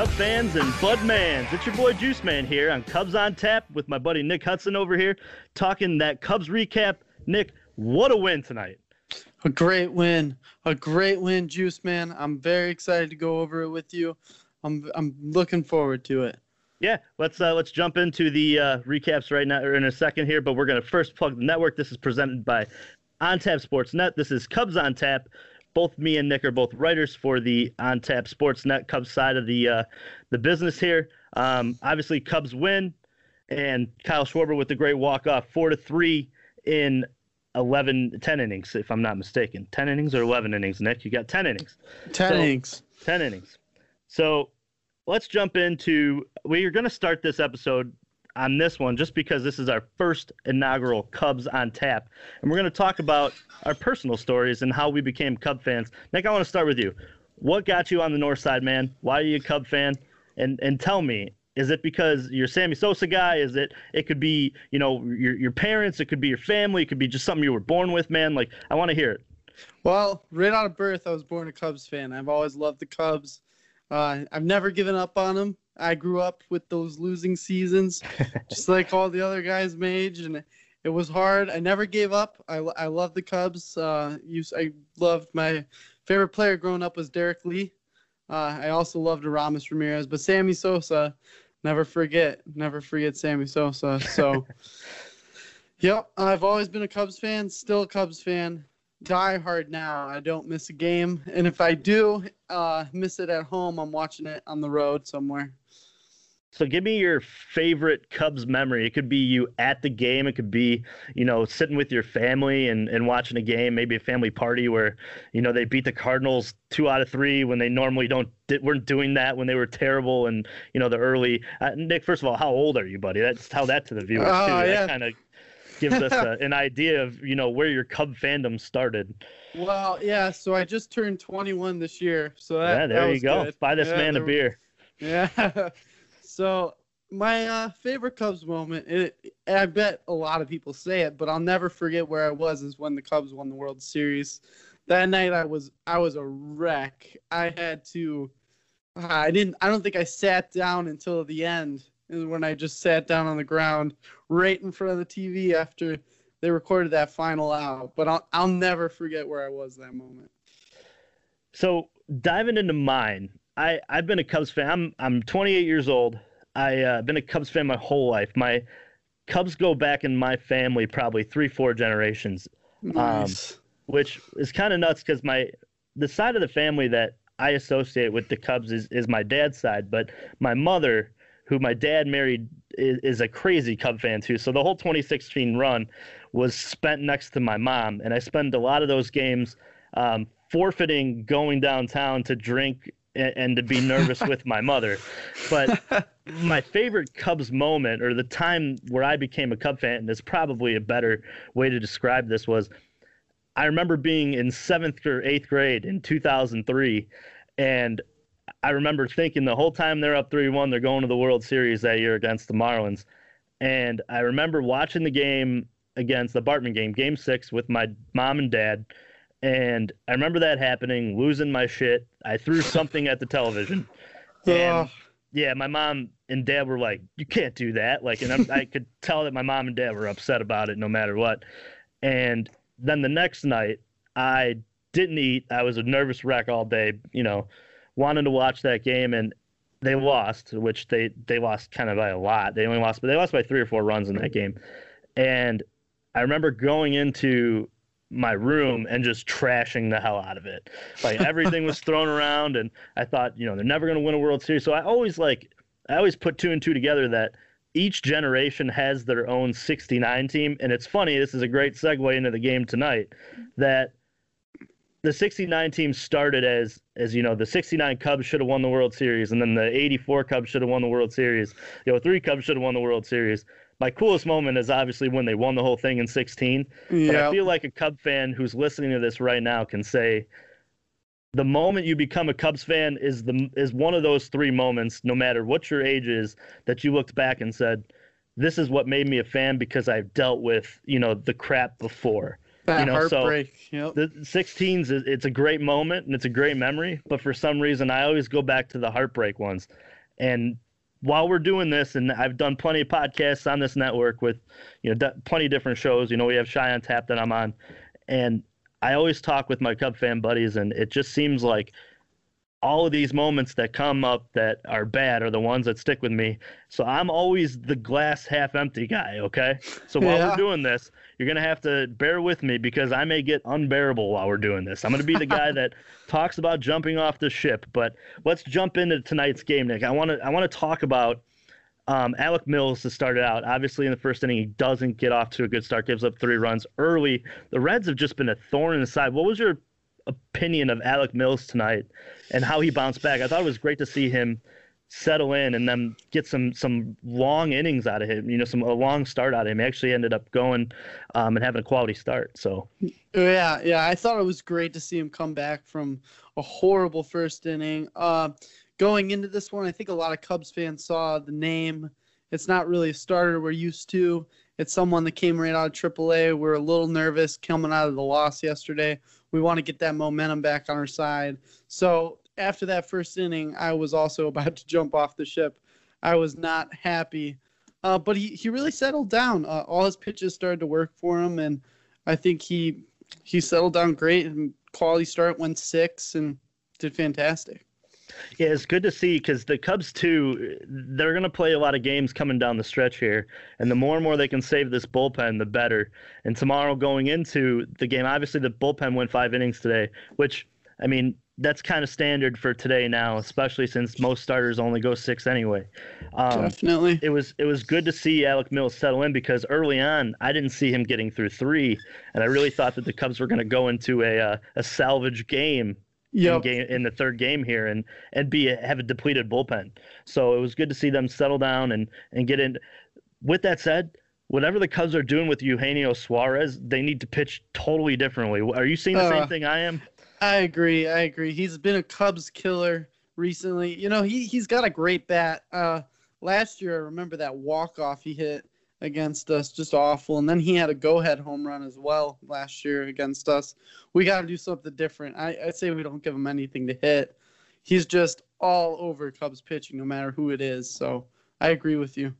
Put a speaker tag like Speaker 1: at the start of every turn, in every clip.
Speaker 1: Cub fans and Bud Mans. It's your boy Juice Man here on Cubs on Tap with my buddy Nick Hudson over here talking that Cubs recap. Nick, what a win tonight.
Speaker 2: A great win. A great win, Juice Man. I'm very excited to go over it with you. I'm I'm looking forward to it.
Speaker 1: Yeah, let's uh, let's jump into the uh, recaps right now or in a second here, but we're gonna first plug the network. This is presented by On Tap Sports Net. This is Cubs on Tap. Both me and Nick are both writers for the On Tap Sports Net Cubs side of the uh, the business here. Um, obviously, Cubs win, and Kyle Schwarber with the great walk off, four to three in 11, 10 innings, if I'm not mistaken. 10 innings or 11 innings, Nick? You got 10 innings.
Speaker 2: Ten
Speaker 1: So-
Speaker 2: innings.
Speaker 1: 10 innings. So let's jump into. We're going to start this episode on this one just because this is our first inaugural Cubs on tap. And we're going to talk about our personal stories and how we became Cub fans. Nick, I want to start with you. What got you on the north side, man? Why are you a Cub fan? And and tell me, is it because you're Sammy Sosa guy? Is it it could be, you know, your your parents, it could be your family, it could be just something you were born with, man. Like I want to hear it.
Speaker 2: Well, right out of birth, I was born a Cubs fan. I've always loved the Cubs. Uh, I've never given up on them. I grew up with those losing seasons, just like all the other guys my age, and it was hard. I never gave up. I, I love the Cubs. Uh, used, I loved my favorite player growing up was Derrek Lee. Uh, I also loved Aramis Ramirez, but Sammy Sosa, never forget, never forget Sammy Sosa. So, yep, I've always been a Cubs fan, still a Cubs fan die hard now. I don't miss a game, and if I do uh, miss it at home, I'm watching it on the road somewhere.
Speaker 1: So give me your favorite Cubs memory. It could be you at the game. It could be, you know, sitting with your family and, and watching a game, maybe a family party where, you know, they beat the Cardinals two out of three when they normally don't di- weren't doing that when they were terrible and you know the early. Uh, Nick, first of all, how old are you, buddy? That's tell that to the viewers
Speaker 2: Oh,
Speaker 1: too.
Speaker 2: yeah.
Speaker 1: That kind of gives us a, an idea of you know where your Cub fandom started.
Speaker 2: Well, yeah. So I just turned 21 this year. So that,
Speaker 1: yeah, there
Speaker 2: that
Speaker 1: you go.
Speaker 2: good.
Speaker 1: Buy this
Speaker 2: Yeah,
Speaker 1: man a beer.
Speaker 2: Yeah. so my uh, favorite Cubs moment, it, I bet a lot of people say it, but I'll never forget where I was is when the Cubs won the World Series. That night I was I was a wreck. I had to I didn't I don't think I sat down until the end is when I just sat down on the ground right in front of the TV after they recorded that final out. But I'll I'll never forget where I was that moment.
Speaker 1: So diving into mine, I I've been a Cubs fan. I'm I'm 28 years old. I uh, been a Cubs fan my whole life. My Cubs go back in my family probably three four generations,
Speaker 2: Nice.
Speaker 1: which is kind of nuts because my the side of the family that I associate with the Cubs is is my dad's side, but my mother, who my dad married, is, is a crazy Cub fan too. So the whole 2016 run was spent next to my mom, and I spent a lot of those games um, forfeiting going downtown to drink and, and to be nervous with my mother. But my favorite Cubs moment, or the time where I became a Cub fan, and is probably a better way to describe this, was I remember being in seventh or eighth grade in 2003, and I remember thinking the whole time they're up 3 1, they're going to the World Series that year against the Marlins. And I remember watching the game against the Bartman game, game six, with my mom and dad. And I remember that happening, losing my shit. I threw something at the television. And yeah, my mom and dad were like, "You can't do that." Like, and I'm, I could tell that my mom and dad were upset about it, no matter what. And then the next night, I didn't eat. I was a nervous wreck all day. You know, wanted to watch that game, and they lost, which they they lost kind of by a lot. They only lost, but they lost by three or four runs in that game. And I remember going into my room and just trashing the hell out of it. Like everything was thrown around, and I thought, you know, they're never going to win a World Series. So I always like, I always put two and two together that each generation has their own 69 team. And it's funny, this is a great segue into the game tonight, that the 69 team started as as you know the 69 Cubs should have won the World Series and then the 84 Cubs should have won the World Series. You oh know, three Cubs should have won the World Series. My coolest moment is obviously when they won the whole thing in 16. But I feel like a Cub fan who's listening to this right now can say the moment you become a Cubs fan is the is one of those three moments, no matter what your age is, that you looked back and said, "This is what made me a fan because I've dealt with you know the crap before." You know, so-
Speaker 2: heartbreak. yep.
Speaker 1: The 16s, is- it's a great moment and it's a great memory, but for some reason, I always go back to the heartbreak ones. And while we're doing this, and I've done plenty of podcasts on this network with, you know, d- plenty of different shows. You know, we have Shy on Tap that I'm on, and I always talk with my Cub fan buddies, and it just seems like all of these moments that come up that are bad are the ones that stick with me. So I'm always the glass half empty guy, okay? So while
Speaker 2: Yeah.
Speaker 1: we're doing this, you're going to have to bear with me because I may get unbearable while we're doing this. I'm going to be the guy that talks about jumping off the ship, but let's jump into tonight's game, Nick. I want to I want to talk about um, Alec Mills to start it out. Obviously, in the first inning, he doesn't get off to a good start, gives up three runs early. The Reds have just been a thorn in the side. What was your opinion of Alec Mills tonight and how he bounced back? I thought it was great to see him settle in and then get some some long innings out of him. You know, some a long start out of him. He actually ended up going um, and having a quality start. So
Speaker 2: Yeah, yeah. I thought it was great to see him come back from a horrible first inning. Uh, going into this one, I think a lot of Cubs fans saw the name. It's not really a starter we're used to. It's someone that came right out of AAA. We're a little nervous coming out of the loss yesterday. We want to get that momentum back on our side. So after that first inning, I was also about to jump off the ship. I was not happy, uh, but he, he really settled down. Uh, all his pitches started to work for him, and I think he he settled down great and quality start went six and did fantastic.
Speaker 1: Yeah, it's good to see because the Cubs too, they're going to play a lot of games coming down the stretch here, and the more and more they can save this bullpen, the better. And tomorrow, going into the game, obviously the bullpen went five innings today, which I mean that's kind of standard for today now, especially since most starters only go six anyway. Um,
Speaker 2: Definitely.
Speaker 1: it was it was good to see Alec Mills settle in because early on I didn't see him getting through three, and I really thought that the Cubs were going to go into a uh, a salvage game in, game in the third game here and and be a, have a depleted bullpen. So it was good to see them settle down and and get in. With that said, whatever the Cubs are doing with Eugenio Suarez, they need to pitch totally differently. Are you seeing the
Speaker 2: Uh,
Speaker 1: same thing I am?
Speaker 2: I agree. I agree. He's been a Cubs killer recently. You know, he he's got a great bat. Uh last year I remember that walk off he hit against us, just awful. And then he had a go ahead home run as well last year against us. We gotta do something different. I, I say we don't give him anything to hit. He's just all over Cubs pitching, no matter who it is. So I agree with you.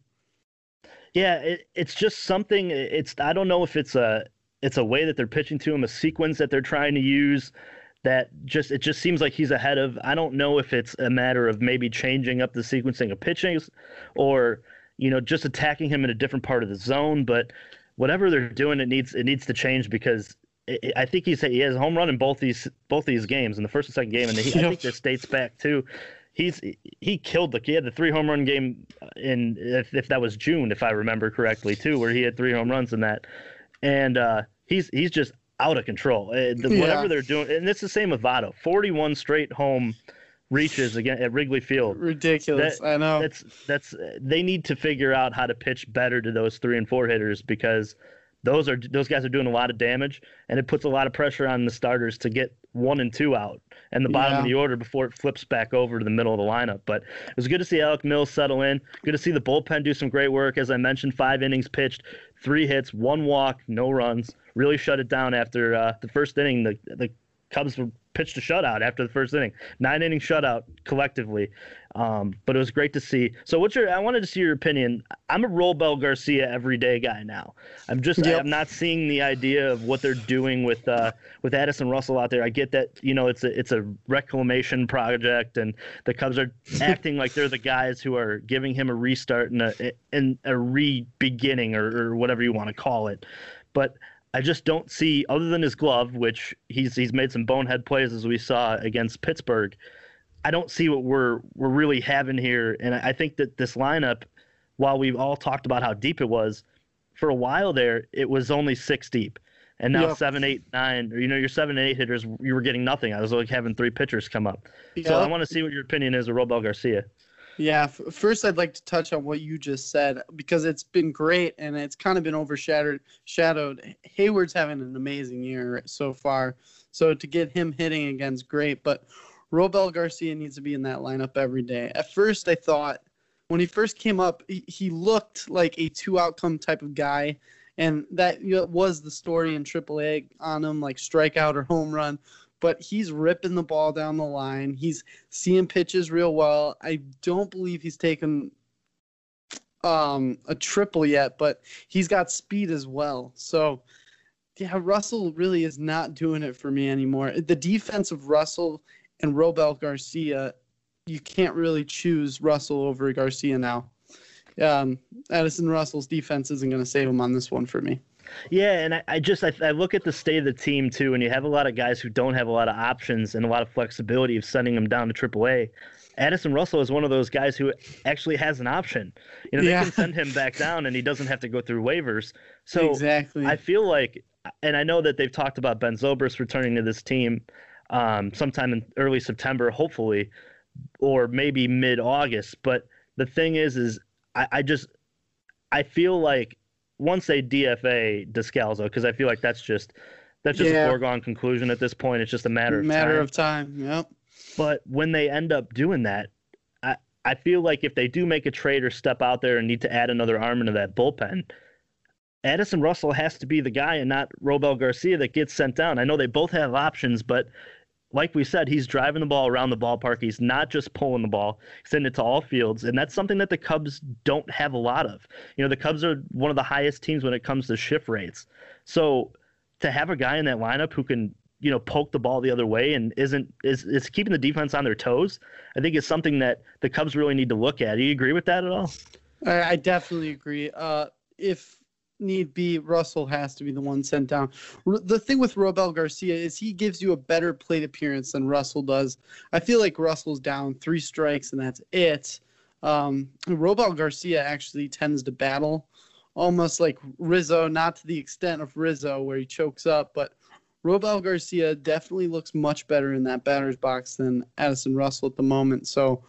Speaker 1: Yeah, it, it's just something. It's I don't know if it's a it's a way that they're pitching to him, a sequence that they're trying to use. That just it just seems like he's ahead of. I don't know if it's a matter of maybe changing up the sequencing of pitching, or you know just attacking him in a different part of the zone. But whatever they're doing, it needs it needs to change because it, I think he's he has a home run in both these both these games in the first and second game, and he, I think this dates back to he's he killed the he had the three home run game in if, if that was June if I remember correctly too where he had three home runs in that and uh he's he's just out of control Uh, the,
Speaker 2: Yeah.
Speaker 1: whatever they're doing and it's the same with Votto 41 straight home reaches again at Wrigley Field
Speaker 2: Ridiculous. I know.
Speaker 1: that's that's they need to figure out how to pitch better to those three and four hitters because those are those guys are doing a lot of damage and it puts a lot of pressure on the starters to get one and two out and the bottom of the order before it flips back over to the middle of the lineup. But it was good to see Alec Mills settle in. Good to see the bullpen do some great work. As I mentioned, five innings pitched, three hits, one walk, no runs. Really shut it down after uh, the first inning. The the Cubs were pitched a shutout after the first inning, nine inning shutout collectively. Um, but it was great to see. So, what's your? I wanted to see your opinion. I'm a Robel Garcia everyday guy now. I'm just
Speaker 2: Yep.
Speaker 1: I'm not seeing the idea of what they're doing with uh, with Addison Russell out there. I get that you know it's a it's a reclamation project, and the Cubs are acting like they're the guys who are giving him a restart and a and a re-beginning or, or whatever you want to call it. But I just don't see, other than his glove, which he's he's made some bonehead plays as we saw against Pittsburgh. I don't see what we're we're really having here, and I I think that this lineup, while we've all talked about how deep it was, for a while there it was only six deep, and now
Speaker 2: Yep.
Speaker 1: seven, eight, nine, or you know your seven and eight hitters, you were getting nothing. I was like having three pitchers come up. So I want to see what your opinion is of Robel Garcia.
Speaker 2: Yeah, f- first I'd like to touch on what you just said because it's been great and it's kind of been overshadowed. Shadowed. Heyward's having an amazing year so far, so to get him hitting again's great. But Robel Garcia needs to be in that lineup every day. At first, I thought when he first came up, he, he looked like a two outcome type of guy, and that you know, was the story in AAA on him, like strikeout or home run. But he's ripping the ball down the line. He's seeing pitches real well. I don't believe he's taken um, a triple yet, but he's got speed as well. So, yeah, Russell really is not doing it for me anymore. The defense of Russell and Robel Garcia, you can't really choose Russell over Garcia now. Um, Addison Russell's defense isn't going to save him on this one for me.
Speaker 1: Yeah, and I, I just I, I look at the state of the team too, and you have a lot of guys who don't have a lot of options and a lot of flexibility of sending them down to AAA. Addison Russell is one of those guys who actually has an option. You know, they
Speaker 2: Yeah.
Speaker 1: can send him back down, and he doesn't have to go through waivers. So
Speaker 2: exactly.
Speaker 1: I feel like, and I know that they've talked about Ben Zobrist returning to this team um, sometime in early September, hopefully, or maybe mid August. But the thing is, is I, I just I feel like once they DFA Descalso, because I feel like that's just that's just
Speaker 2: Yeah.
Speaker 1: a foregone conclusion at this point. It's just a matter of
Speaker 2: matter
Speaker 1: time.
Speaker 2: of time. Yep.
Speaker 1: But when they end up doing that, I, I feel like if they do make a trade or step out there and need to add another arm into that bullpen, Addison Russell has to be the guy and not Robel Garcia that gets sent down. I know they both have options, but like we said, he's driving the ball around the ballpark. He's not just pulling the ball, sending it to all fields. And that's something that the Cubs don't have a lot of. You know, the Cubs are one of the highest teams when it comes to shift rates. So to have a guy in that lineup who can you know poke the ball the other way and isn't is is keeping the defense on their toes i think is something that the cubs really need to look at do you agree with that at all
Speaker 2: I, I definitely agree. Uh, if need be, Russell has to be the one sent down. The thing with Robel Garcia is he gives you a better plate appearance than Russell does. I feel like Russell's down three strikes and that's it. Um, Robel Garcia actually tends to battle almost like Rizzo, not to the extent of Rizzo where he chokes up, but Robel Garcia definitely looks much better in that batter's box than Addison Russell at the moment. So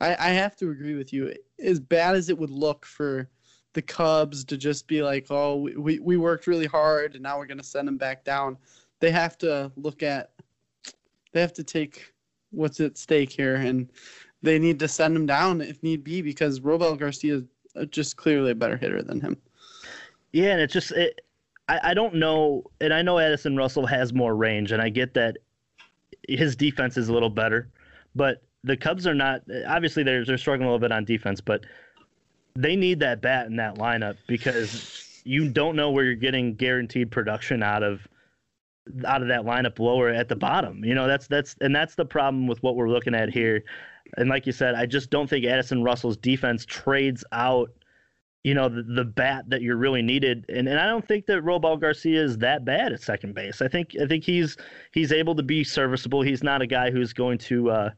Speaker 2: I, I have to agree with you. As bad as it would look for the Cubs to just be like, oh, we, we, worked really hard and now we're going to send them back down, they have to look at, they have to take what's at stake here and they need to send him down if need be because Robel Garcia is uh, just clearly a better hitter than him.
Speaker 1: yeah and it's just it, I, I don't know and i know addison russell has more range and i get that his defense is a little better but the cubs are not obviously they're, they're struggling a little bit on defense but they need that bat in that lineup because you don't know where you're getting guaranteed production out of out of that lineup lower at the bottom. You know, that's that's and that's the problem with what we're looking at here. And like you said, I just don't think Addison Russell's defense trades out, you know, the, the bat that you're really needed. And and I don't think that Robel Garcia is that bad at second base. I think I think he's he's able to be serviceable. He's not a guy who's going to uh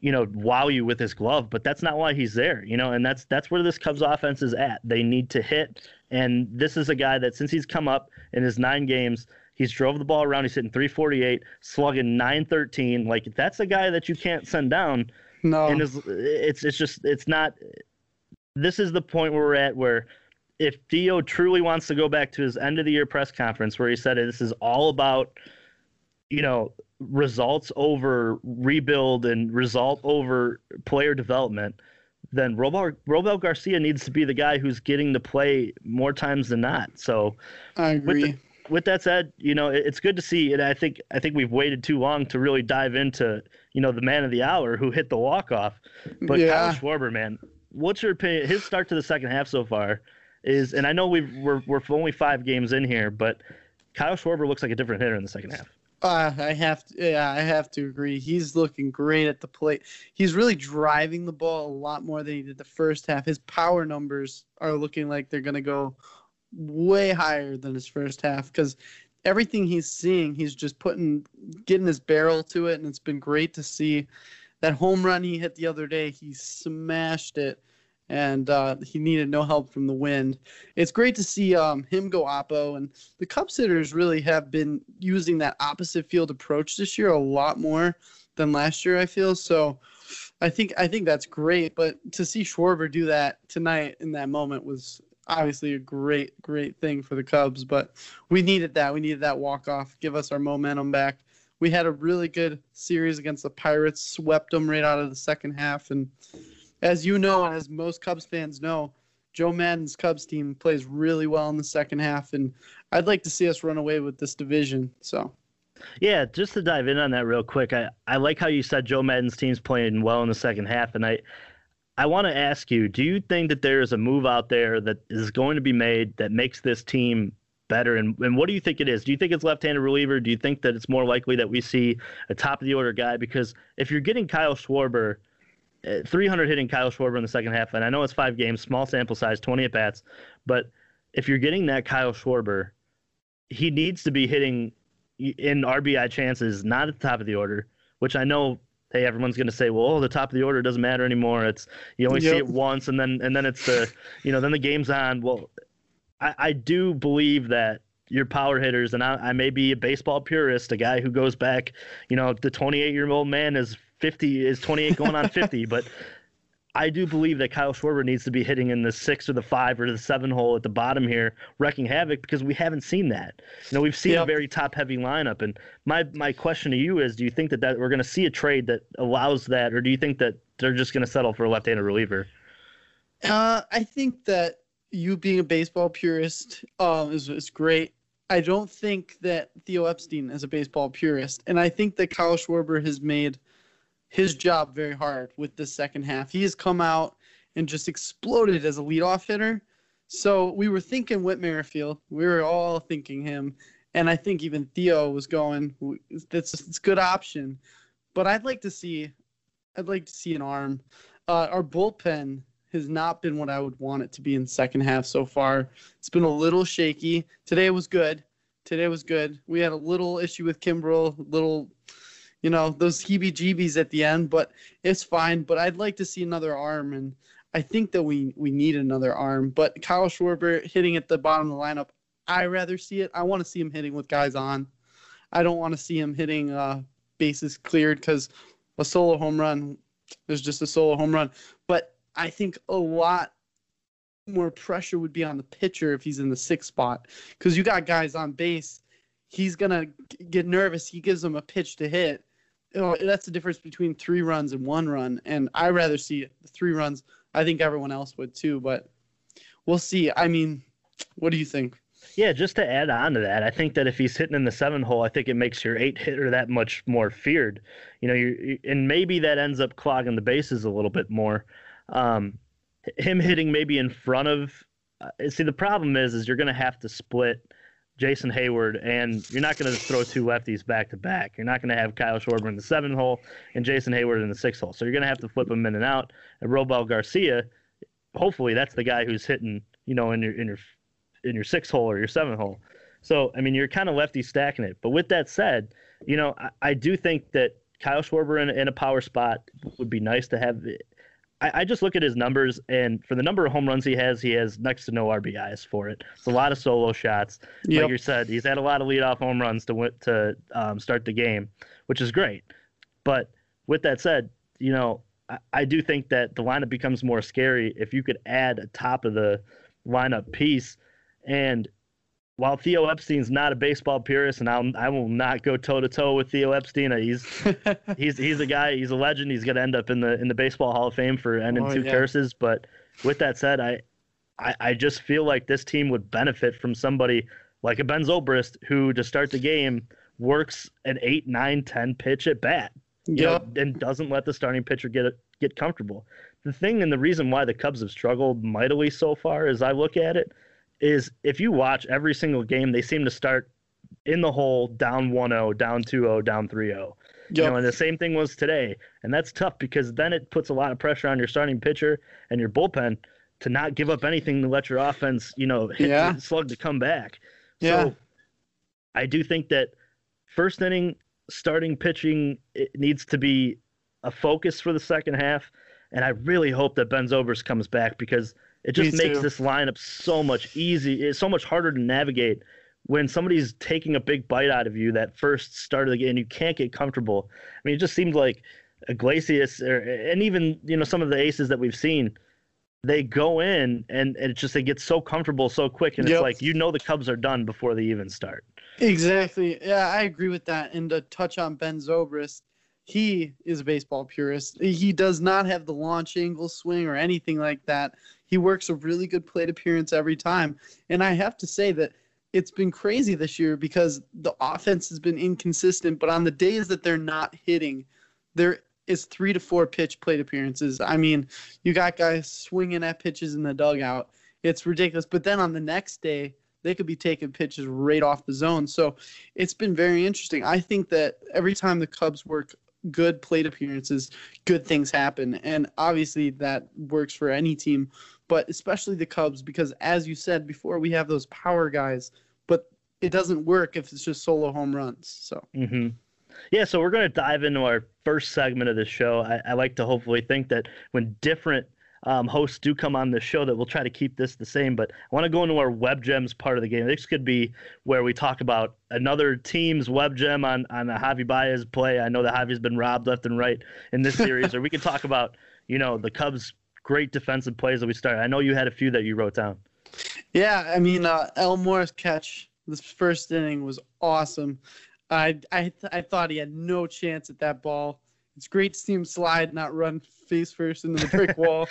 Speaker 1: you know, wow you with his glove, but that's not why he's there, you know, and that's that's where this Cubs offense is at. They need to hit, and this is a guy that since he's come up in his nine games, he's drove the ball around. He's hitting 348, slugging 913. Like that's a guy that you can't send down.
Speaker 2: No,
Speaker 1: And is it's it's just it's not. This is the point where we're at where. If Theo truly wants to go back to his end of the year press conference where he said this is all about, you know, results over rebuild and result over player development, then Robel, Robel Garcia needs to be the guy who's getting to play more times than not. So
Speaker 2: I
Speaker 1: with
Speaker 2: agree.
Speaker 1: the- with that said, you know, it- it's good to see, and I think I think we've waited too long to really dive into, you know, the man of the hour who hit the walk off. But
Speaker 2: Yeah.
Speaker 1: Kyle Schwarber, man, what's your opinion? His start to the second half so far is, and I know we've we're we're only five games in here, but Kyle Schwarber looks like a different hitter in the second half.
Speaker 2: Uh, I have to, yeah, I have to agree. He's looking great at the plate. He's really driving the ball a lot more than he did the first half. His power numbers are looking like they're going to go way higher than his first half because everything he's seeing, he's just putting, getting his barrel to it, and it's been great to see that home run he hit the other day. He smashed it, and uh, he needed no help from the wind. It's great to see um, him go oppo, and the Cubs hitters really have been using that opposite field approach this year a lot more than last year. I feel so. I think I think that's great, but to see Schwarber do that tonight in that moment was obviously a great great thing for the Cubs. But we needed that. We needed that walk off, give us our momentum back. We had a really good series against the Pirates, swept them right out of the second half, and as you know, and as most Cubs fans know, Joe Maddon's Cubs team plays really well in the second half, and I'd like to see us run away with this division. So.
Speaker 1: Yeah, just to dive in on that real quick, I, I like how you said Joe Maddon's team's playing well in the second half, and I I want to ask you, do you think that there is a move out there that is going to be made that makes this team better? And, and what do you think it is? Do you think it's left-handed reliever? Do you think that it's more likely that we see a top of the order guy? Because if you're getting Kyle Schwarber, Uh, 300 hitting Kyle Schwarber in the second half, and I know it's five games, small sample size, 20 at bats, but if you're getting that Kyle Schwarber, he needs to be hitting in RBI chances, not at the top of the order, which I know hey, everyone's going to say, well, oh, the top of the order doesn't matter anymore. It's you only see it once, and then and then it's the you know then the game's on. Well, I, I do believe that your power hitters, and I, I may be a baseball purist, a guy who goes back, you know, the 28 year old man is 50 is 28 going on 50, but. I do believe that Kyle Schwarber needs to be hitting in the six or the five or the seven hole at the bottom here, wrecking havoc because we haven't seen that. You know, we've seen a very top heavy lineup. And my my question to you is, do you think that, that we're going to see a trade that allows that, or do you think that they're just going to settle for a left-handed reliever?
Speaker 2: Uh, I think that you being a baseball purist um, is, is great. I don't think that Theo Epstein is a baseball purist, and I think that Kyle Schwarber has made his job very hard with the second half. He has come out and just exploded as a leadoff hitter. So we were thinking Whit Merrifield. We were all thinking him, and I think even Theo was going. That's it's a good option, but I'd like to see, I'd like to see an arm. Uh, our bullpen has not been what I would want it to be in second half so far. It's been a little shaky. Today was good. Today was good. We had a little issue with Kimbrel, little, you know, those heebie-jeebies at the end, but it's fine. But I'd like to see another arm, and I think that we we need another arm. But Kyle Schwarber hitting at the bottom of the lineup, I rather see it. I want to see him hitting with guys on. I don't want to see him hitting uh, bases cleared because a solo home run is just a solo home run. But I think a lot more pressure would be on the pitcher if he's in the sixth spot because you got guys on base. He's gonna get nervous. He gives them a pitch to hit. You know, that's the difference between three runs and one run. And I rather see three runs. I think everyone else would too, but we'll see. I mean, what do you think?
Speaker 1: Yeah, just to add on to that, I think that if he's hitting in the seven hole, I think it makes your eight hitter that much more feared. You know, you and maybe that ends up clogging the bases a little bit more. Um, him hitting maybe in front of. Uh, see, the problem is, is you're going to have to split Jason Heyward, and you're not going to throw two lefties back to back. You're not going to have Kyle Schwarber in the seven hole and Jason Heyward in the six hole. So you're going to have to flip them in and out. And Robel Garcia, hopefully, that's the guy who's hitting, you know, in your in your in your six hole or your seven hole. So I mean, you're kind of lefty stacking it. But with that said, you know, I, I do think that Kyle Schwarber in, in a power spot would be nice to have. I, I just look at his numbers, and for the number of home runs he has, he has next to no RBIs for it. It's a lot of solo shots.
Speaker 2: Yep.
Speaker 1: Like you said, he's had a lot of leadoff home runs to win, to um, start the game, which is great. But with that said, you know, I, I do think that the lineup becomes more scary if you could add a top of the lineup piece. And while Theo Epstein's not a baseball purist, and I'll, I will not go toe to toe with Theo Epstein, uh, he's he's he's a guy, he's a legend. He's going to end up in the in the Baseball Hall of Fame for ending
Speaker 2: Oh,
Speaker 1: two
Speaker 2: yeah.
Speaker 1: curses. But with that said, I, I I just feel like this team would benefit from somebody like a Ben Zobrist who to start the game works an eight, nine, ten pitch at bat
Speaker 2: Yep.
Speaker 1: and doesn't let the starting pitcher get get comfortable. The thing and the reason why the Cubs have struggled mightily so far, as I look at it, is if you watch every single game, they seem to start in the hole, down 1-0, down 2-0, down 3-0. You know, and the same thing was today, and that's tough because then it puts a lot of pressure on your starting pitcher and your bullpen to not give up anything to let your offense, you know, hit
Speaker 2: Yeah.
Speaker 1: the slug to come back.
Speaker 2: Yeah.
Speaker 1: So I do think that first inning starting pitching it needs to be a focus for the second half, and I really hope that Ben Zobrist comes back because it just
Speaker 2: Me
Speaker 1: makes
Speaker 2: too.
Speaker 1: this lineup so much easy. It's so much harder to navigate when somebody's taking a big bite out of you that first start of the game. You can't get comfortable. I mean, it just seemed like Iglesias, or, eh, and even you know some of the aces that we've seen, they go in and, and it's just they get so comfortable so quick, and
Speaker 2: Yep.
Speaker 1: it's like you know the Cubs are done before they even start.
Speaker 2: Exactly. Yeah, I agree with that. And to touch on Ben Zobrist, he is a baseball purist. He does not have the launch angle swing or anything like that. He works a really good plate appearance every time. And I have to say that it's been crazy this year because the offense has been inconsistent, but on the days that they're not hitting, there is three to four pitch plate appearances. I mean, you got guys swinging at pitches in the dugout. It's ridiculous. But then on the next day, they could be taking pitches right off the zone. So it's been very interesting. I think that every time the Cubs work good plate appearances, good things happen. And obviously that works for any team, but especially the Cubs because as you said before, we have those power guys, but it doesn't work if it's just solo home runs. So
Speaker 1: hmm Yeah, so we're going to dive into our first segment of the show. I, I like to hopefully think that when different um, hosts do come on the show, that we'll try to keep this the same. But I want to go into our web gems part of the game. This could be where we talk about another team's web gem on on a Javi Baez play. I know that Javi's been robbed left and right in this series, or we could talk about you know the Cubs' great defensive plays that we started. I know you had a few that you wrote down.
Speaker 2: Yeah, I mean, uh, Almora's catch this first inning was awesome. I I th- I thought he had no chance at that ball. It's great to see him slide, not run face first into the brick wall.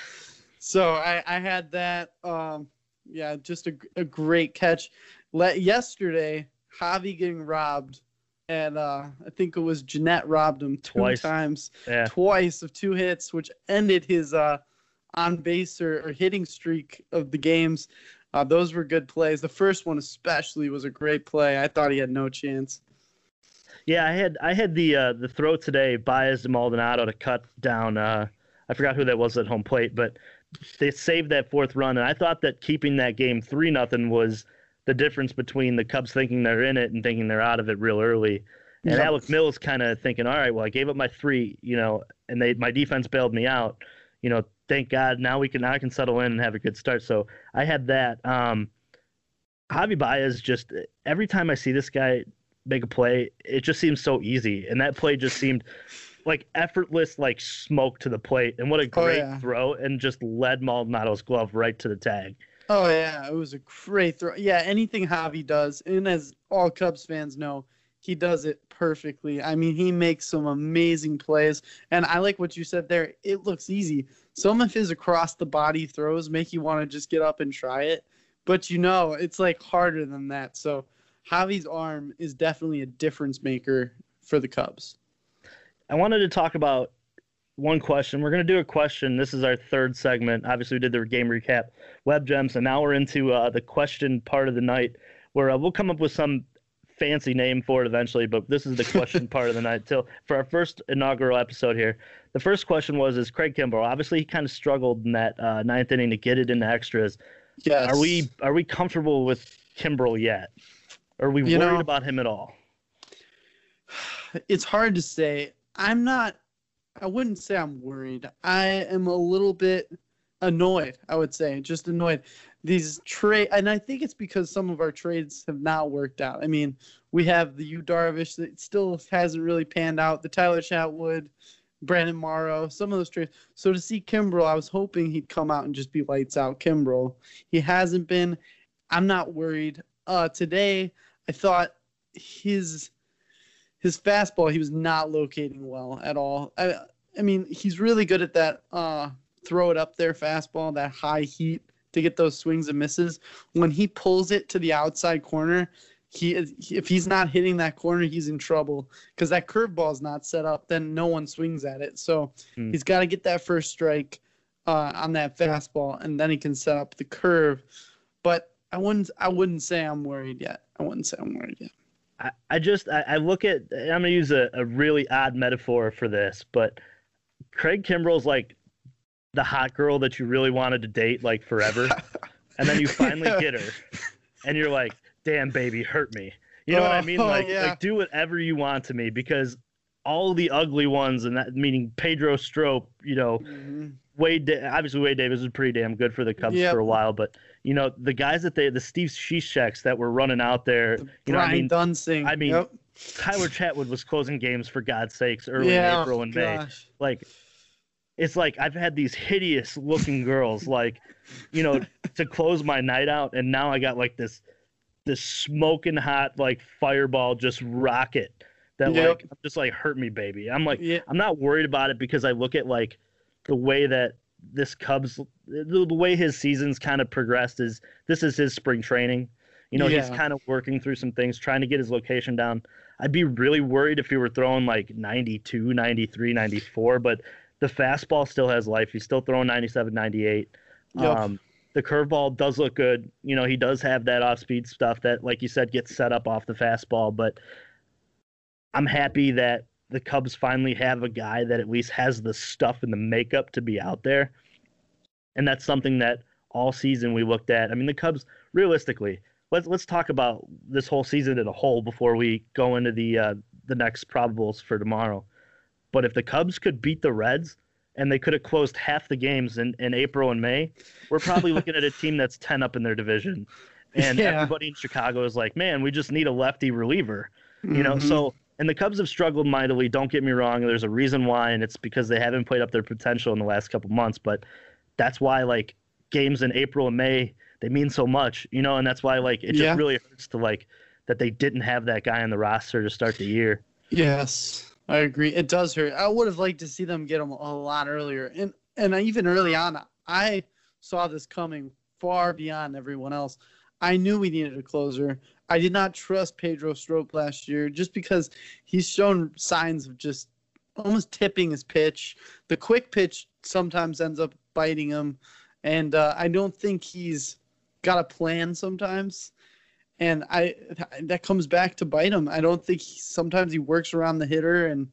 Speaker 2: So I I had that. Um, yeah, just a, a great catch. Let yesterday Javi getting robbed, and uh, I think it was Jeanette robbed him two
Speaker 1: Twice.
Speaker 2: times
Speaker 1: Yeah,
Speaker 2: twice of two hits, which ended his uh, on base or, or hitting streak of the games. Uh, those were good plays. The first one, especially, was a great play. I thought he had no chance.
Speaker 1: yeah. I had I had the uh, the throw today, Baez to Maldonado to cut down. Uh, I forgot who that was at home plate, but they saved that fourth run, and I thought that keeping that game three nothing was the difference between the Cubs thinking they're in it and thinking they're out of it real early. And
Speaker 2: Yep.
Speaker 1: Alec Mills kind of thinking, all right, well, I gave up my three, you know, and they my defense bailed me out. You know, thank God now we can now I can settle in and have a good start. So I had that. Um, Javi Baez just every time I see this guy make a play, it just seems so easy, and that play just seemed like effortless, like smoke to the plate. And what a
Speaker 2: Oh,
Speaker 1: great
Speaker 2: yeah.
Speaker 1: throw, and just led Maldonado's glove right to the tag.
Speaker 2: Oh yeah, it was a great throw. Yeah, anything Javi does, and as all Cubs fans know, he does it perfectly. I mean, he makes some amazing plays, and I like what you said there. It looks easy. Some of his across the body throws make you want to just get up and try it, but you know it's like harder than that. So Javi's arm is definitely a difference maker for the Cubs.
Speaker 1: I wanted to talk about one question. We're going to do a question. This is our third segment. Obviously, we did the game recap, web gems, and now we're into uh, the question part of the night, where uh, we'll come up with some fancy name for it eventually. But this is the question part of the night. So for our first inaugural episode here, the first question was: Is Craig Kimbrel? Obviously, he kind of struggled in that uh, ninth inning to get it into extras.
Speaker 2: Yes.
Speaker 1: Are we are we comfortable with Kimbrel yet? Are we
Speaker 2: You
Speaker 1: worried
Speaker 2: know-
Speaker 1: about him at all?
Speaker 2: it's hard to say. I'm not. I wouldn't say I'm worried. I am a little bit annoyed. I would say just annoyed. These trade, and I think it's because some of our trades have not worked out. I mean, we have the Yu Darvish that still hasn't really panned out. The Tyler Chatwood, Brandon Morrow, some of those trades. So to see Kimbrel, I was hoping he'd come out and just be lights out. Kimbrel, he hasn't been. I'm not worried. Uh, today, I thought his his fastball he was not locating well at all. I I mean he's really good at that uh throw it up there fastball, that high heat to get those swings and misses. When he pulls it to the outside corner, he if he's not hitting that corner, he's in trouble because that curveball is not set up. Then no one swings at it. So
Speaker 1: Hmm.
Speaker 2: he's got to get that first strike uh, on that fastball, and then he can set up the curve. But I wouldn't I wouldn't say I'm worried yet. I wouldn't say I'm worried yet.
Speaker 1: I, I just I, I look at I'm gonna use a, a really odd metaphor for this, but Craig Kimbrel's like the hot girl that you really wanted to date like forever, and then you finally get her, and you're like, "Damn, baby, hurt me." You know what I mean?
Speaker 2: Oh,
Speaker 1: Like,
Speaker 2: yeah.
Speaker 1: like do whatever you want to me because all the ugly ones, and that meaning Pedro Strop, you know,
Speaker 2: Mhm.
Speaker 1: Wade, Da- obviously Wade Davis was pretty damn good for the Cubs
Speaker 2: Yep.
Speaker 1: for a while, but you know the guys that they, the Steve Cisheks that were running out there, you know, I mean,
Speaker 2: Duensing.
Speaker 1: I mean,
Speaker 2: Yep.
Speaker 1: Tyler Chatwood was closing games for God's sakes early
Speaker 2: yeah,
Speaker 1: in April and May. Like, it's like I've had these hideous looking girls, like, you know, to close my night out, and now I got like this, this smoking hot like fireball just rocket that
Speaker 2: Yep.
Speaker 1: like just like hurt me, baby. I'm like,
Speaker 2: Yeah.
Speaker 1: I'm not worried about it because I look at like the way that this Cubs, the, the way his season's kind of progressed is this is his spring training. You know, he's kind of working through some things, trying to get his location down. I'd be really worried if he were throwing like 92, 93, 94, but the fastball still has life. He's still throwing 97, 98.
Speaker 2: Yep.
Speaker 1: Um, the curveball does look good. You know, he does have that off speed stuff that, like you said, gets set up off the fastball. But I'm happy that the Cubs finally have a guy that at least has the stuff and the makeup to be out there. And that's something that all season we looked at. I mean, the Cubs, realistically, let's let's talk about this whole season as a whole before we go into the uh, the next probables for tomorrow. But if the Cubs could beat the Reds and they could have closed half the games in, in April and May, we're probably looking at a team that's 10 up in their division. And
Speaker 2: Yeah.
Speaker 1: everybody in Chicago is like, man, we just need a lefty reliever. You know,
Speaker 2: Mhm.
Speaker 1: so and the Cubs have struggled mightily. Don't get me wrong. There's a reason why, and it's because they haven't played up their potential in the last couple months. But that's why like games in April and May they mean so much, you know, and that's why like it just
Speaker 2: Yeah.
Speaker 1: really hurts to like that they didn't have that guy on the roster to start the year.
Speaker 2: Yes, I agree. It does hurt. I would have liked to see them get him a lot earlier, and and even early on, I saw this coming far beyond everyone else. I knew we needed a closer. I did not trust Pedro Strop last year just because he's shown signs of just almost tipping his pitch. The quick pitch sometimes ends up biting him, and uh, I don't think he's got a plan sometimes and I that comes back to bite him. I don't think he, sometimes he works around the hitter, and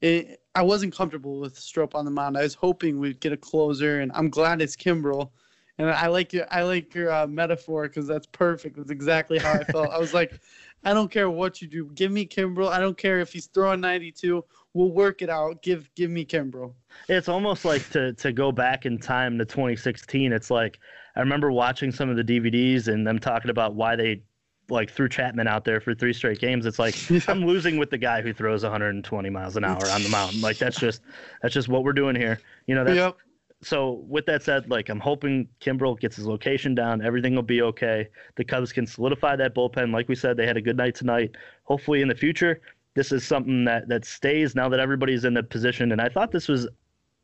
Speaker 2: it, I wasn't comfortable with Strop on the mound. I was hoping we'd get a closer, and I'm glad it's Kimbrel. And I like your I like your uh, metaphor because that's perfect. That's exactly how I felt. I was like, I don't care what you do, give me Kimbrel. I don't care if he's throwing 92. We'll work it out. Give give me Kimbrel.
Speaker 1: It's almost like to to go back in time to 2016. It's like I remember watching some of the DVDs and them talking about why they like threw Chapman out there for three straight games. It's like I'm losing with the guy who throws 120 miles an hour on the mountain. Like that's just that's just what we're doing here. You know, that's
Speaker 2: Yep.
Speaker 1: so with that said, like I'm hoping Kimbrel gets his location down. Everything will be okay. The Cubs can solidify that bullpen. Like we said, they had a good night tonight. Hopefully in the future, this is something that that stays now that everybody's in the position. And I thought this was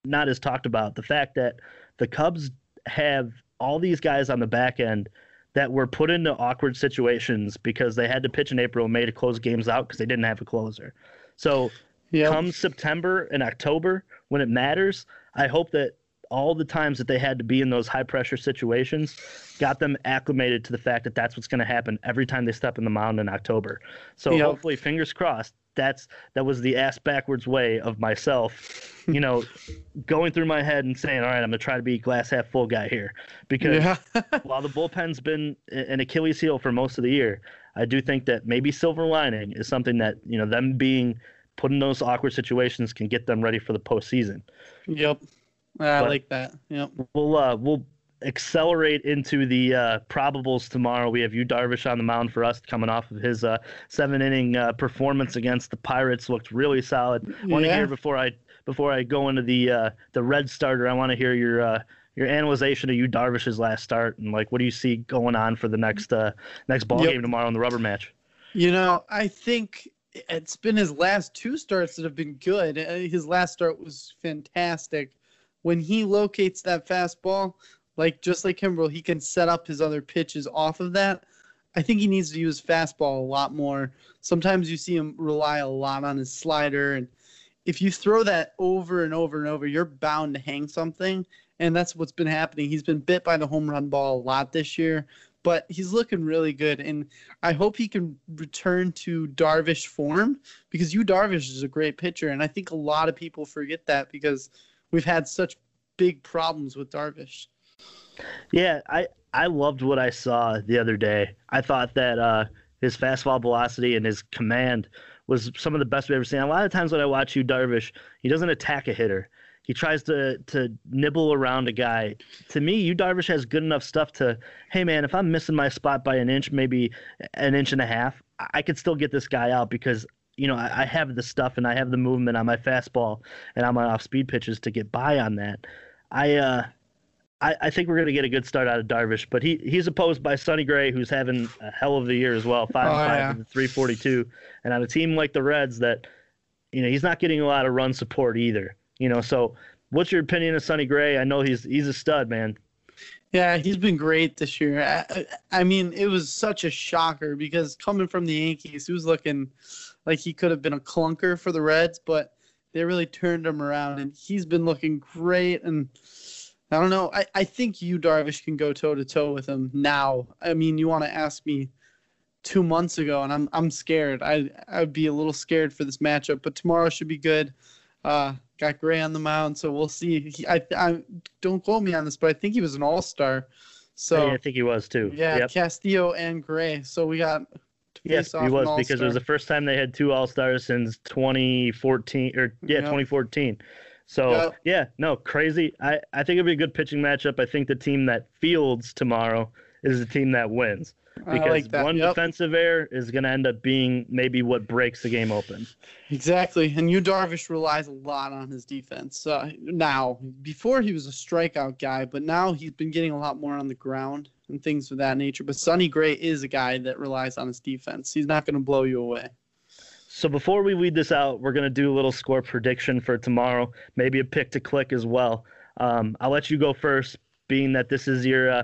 Speaker 1: not as talked about. The fact that the Cubs have all these guys on the back end that were put into awkward situations because they had to pitch in April and May to close games out because they didn't have a closer. So
Speaker 2: Yep.
Speaker 1: come September and October when it matters, I hope that all the times that they had to be in those high pressure situations got them acclimated to the fact that that's what's going to happen every time they step in the mound in October. So
Speaker 2: Yep.
Speaker 1: hopefully, fingers crossed. That's that was the ass backwards way of myself, you know, going through my head and saying, "All right, I'm gonna try to be glass half full guy here," because
Speaker 2: yeah.
Speaker 1: while the bullpen's been an Achilles heel for most of the year, I do think that maybe silver lining is something that you know them being put in those awkward situations can get them ready for the postseason.
Speaker 2: yep. I
Speaker 1: But-
Speaker 2: like that. Yep.
Speaker 1: We'll uh, we'll accelerate into the uh, probables tomorrow. We have Yu Darvish on the mound for us, coming off of his uh, seven inning uh, performance against the Pirates. Looked really solid. Want to
Speaker 2: Yeah.
Speaker 1: hear before I before I go into the uh, the red starter. I want to hear your. Uh, your analyzation of Yu Darvish's last start and like what do you see going on for the next uh next ball
Speaker 2: Yep.
Speaker 1: game tomorrow in the rubber match?
Speaker 2: You know, I think it's been his last two starts that have been good. His last start was fantastic. When he locates that fastball, like just like Kimbrel, he can set up his other pitches off of that. I think he needs to use fastball a lot more. Sometimes you see him rely a lot on his slider, and if you throw that over and over and over, you're bound to hang something. And that's what's been happening. He's been bit by the home run ball a lot this year, but he's looking really good. And I hope he can return to Darvish form because Yu Darvish is a great pitcher, and I think a lot of people forget that because we've had such big problems with Darvish.
Speaker 1: Yeah, I I loved what I saw the other day. I thought that uh, his fastball velocity and his command was some of the best we've ever seen. A lot of times when I watch you, Darvish, he doesn't attack a hitter. He tries to to nibble around a guy. To me, Yu Darvish has good enough stuff to, hey man, if I'm missing my spot by an inch, maybe an inch and a half, I- could still get this guy out because you know I, I have the stuff and I have the movement on my fastball and I'm on my off speed pitches to get by on that. I uh I, I think we're going to get a good start out of Darvish, but he he's opposed by Sonny Gray, who's having a hell of a year as well, five
Speaker 2: Oh,
Speaker 1: and five
Speaker 2: yeah.
Speaker 1: with a 342, and on a team like the Reds that, you know, he's not getting a lot of run support either. You know, so what's your opinion of Sonny Gray? I know he's he's a stud, man.
Speaker 2: Yeah, he's been great this year. I, I- I mean, it was such a shocker because coming from the Yankees, he was looking like he could have been a clunker for the Reds, but they really turned him around, and he's been looking great. And I don't know, I, I think Yu Darvish, can go toe to toe with him now. I mean, you want to ask me two months ago, and I'm I'm scared. I I'd be a little scared for this matchup, but tomorrow should be good. Uh, got Gray on the mound, so we'll see. He, I, I don't quote me on this, but I think he was an All Star. So
Speaker 1: Yeah, I think he was too.
Speaker 2: yeah,
Speaker 1: Yep.
Speaker 2: Castillo and Gray. So we got.
Speaker 1: Yes,
Speaker 2: face off
Speaker 1: he was because it was the first time they had two All Stars since 2014 or yeah,
Speaker 2: Yep.
Speaker 1: 2014. So
Speaker 2: Yep.
Speaker 1: yeah, no, crazy. I I think it'll be a good pitching matchup. I think the team that fields tomorrow is the team that wins because
Speaker 2: like
Speaker 1: one
Speaker 2: Yep,
Speaker 1: defensive error is going to end up being maybe what breaks the game open.
Speaker 2: exactly. And Yu Darvish relies a lot on his defense. Uh, now, before he was a strikeout guy, but now he's been getting a lot more on the ground and things of that nature. But Sonny Gray is a guy that relies on his defense. He's not going to blow you away.
Speaker 1: So before we weed this out, we're going to do a little score prediction for tomorrow, maybe a pick to click as well. Um, I'll let you go first, being that this is your uh,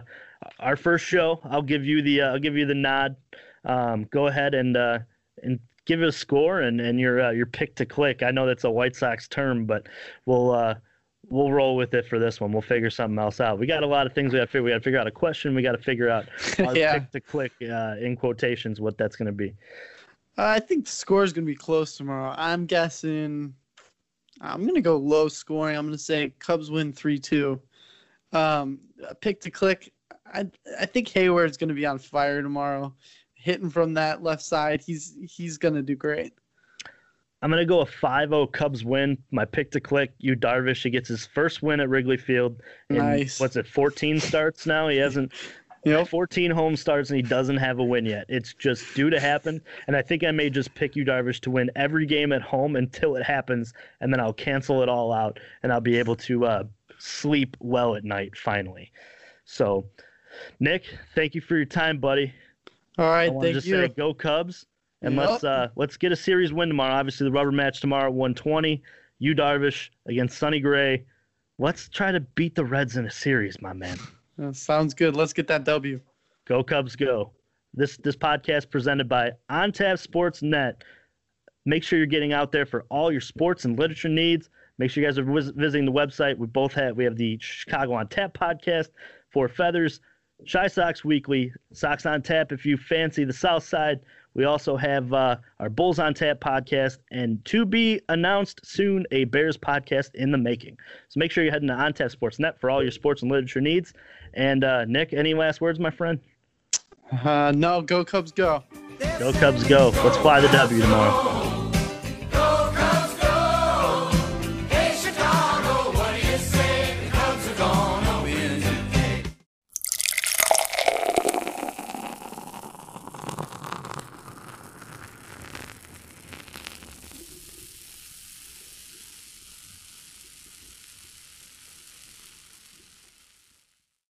Speaker 1: our first show. I'll give you the uh, I'll give you the nod. Um, go ahead and uh, and give it a score and and your uh, your pick to click. I know that's a White Sox term, but we'll uh, we'll roll with it for this one. We'll figure something else out. We got a lot of things we got to figure. We got to figure out a question. We got to figure out
Speaker 2: yeah.
Speaker 1: pick to click uh, in quotations what that's going to be.
Speaker 2: I think the score is going to be close tomorrow. I'm guessing. I'm going to go low scoring. I'm going to say Cubs win 3 2. Um, pick to click. I, I think Heyward's going to be on fire tomorrow. Hitting from that left side, he's he's going to do great.
Speaker 1: I'm gonna go a 5-0 Cubs win. My pick to click. Yu Darvish. He gets his first win at Wrigley Field. In,
Speaker 2: Nice.
Speaker 1: What's it? 14 starts now. He hasn't.
Speaker 2: Yep.
Speaker 1: 14 home starts and he doesn't have a win yet. It's just due to happen. And I think I may just pick Yu Darvish to win every game at home until it happens, and then I'll cancel it all out and I'll be able to uh, sleep well at night finally. So, Nick, thank you for your time, buddy.
Speaker 2: All right,
Speaker 1: I
Speaker 2: right.
Speaker 1: want to
Speaker 2: Thank
Speaker 1: just
Speaker 2: you.
Speaker 1: say go Cubs, and
Speaker 2: Yep.
Speaker 1: let's uh let's get a series win tomorrow. Obviously, the rubber match tomorrow at 120. Yu Darvish against Sonny Gray. Let's try to beat the Reds in a series, my man.
Speaker 2: Uh, sounds good. Let's get that W.
Speaker 1: Go Cubs, go! This this podcast presented by OnTap Sports Net. Make sure you're getting out there for all your sports and literature needs. Make sure you guys are vis- visiting the website. We both have we have the Chicago on Tap podcast for Feathers, Chi Sox Weekly, Sox on Tap if you fancy the South Side. We also have uh, our Bulls on Tap podcast, and to be announced soon, a Bears podcast in the making. So make sure you're heading to OnTap Sports Net for all your sports and literature needs. And uh, Nick, any last words, my friend?
Speaker 2: Uh, no, go Cubs, go.
Speaker 1: Go Cubs, go! Let's fly the W tomorrow.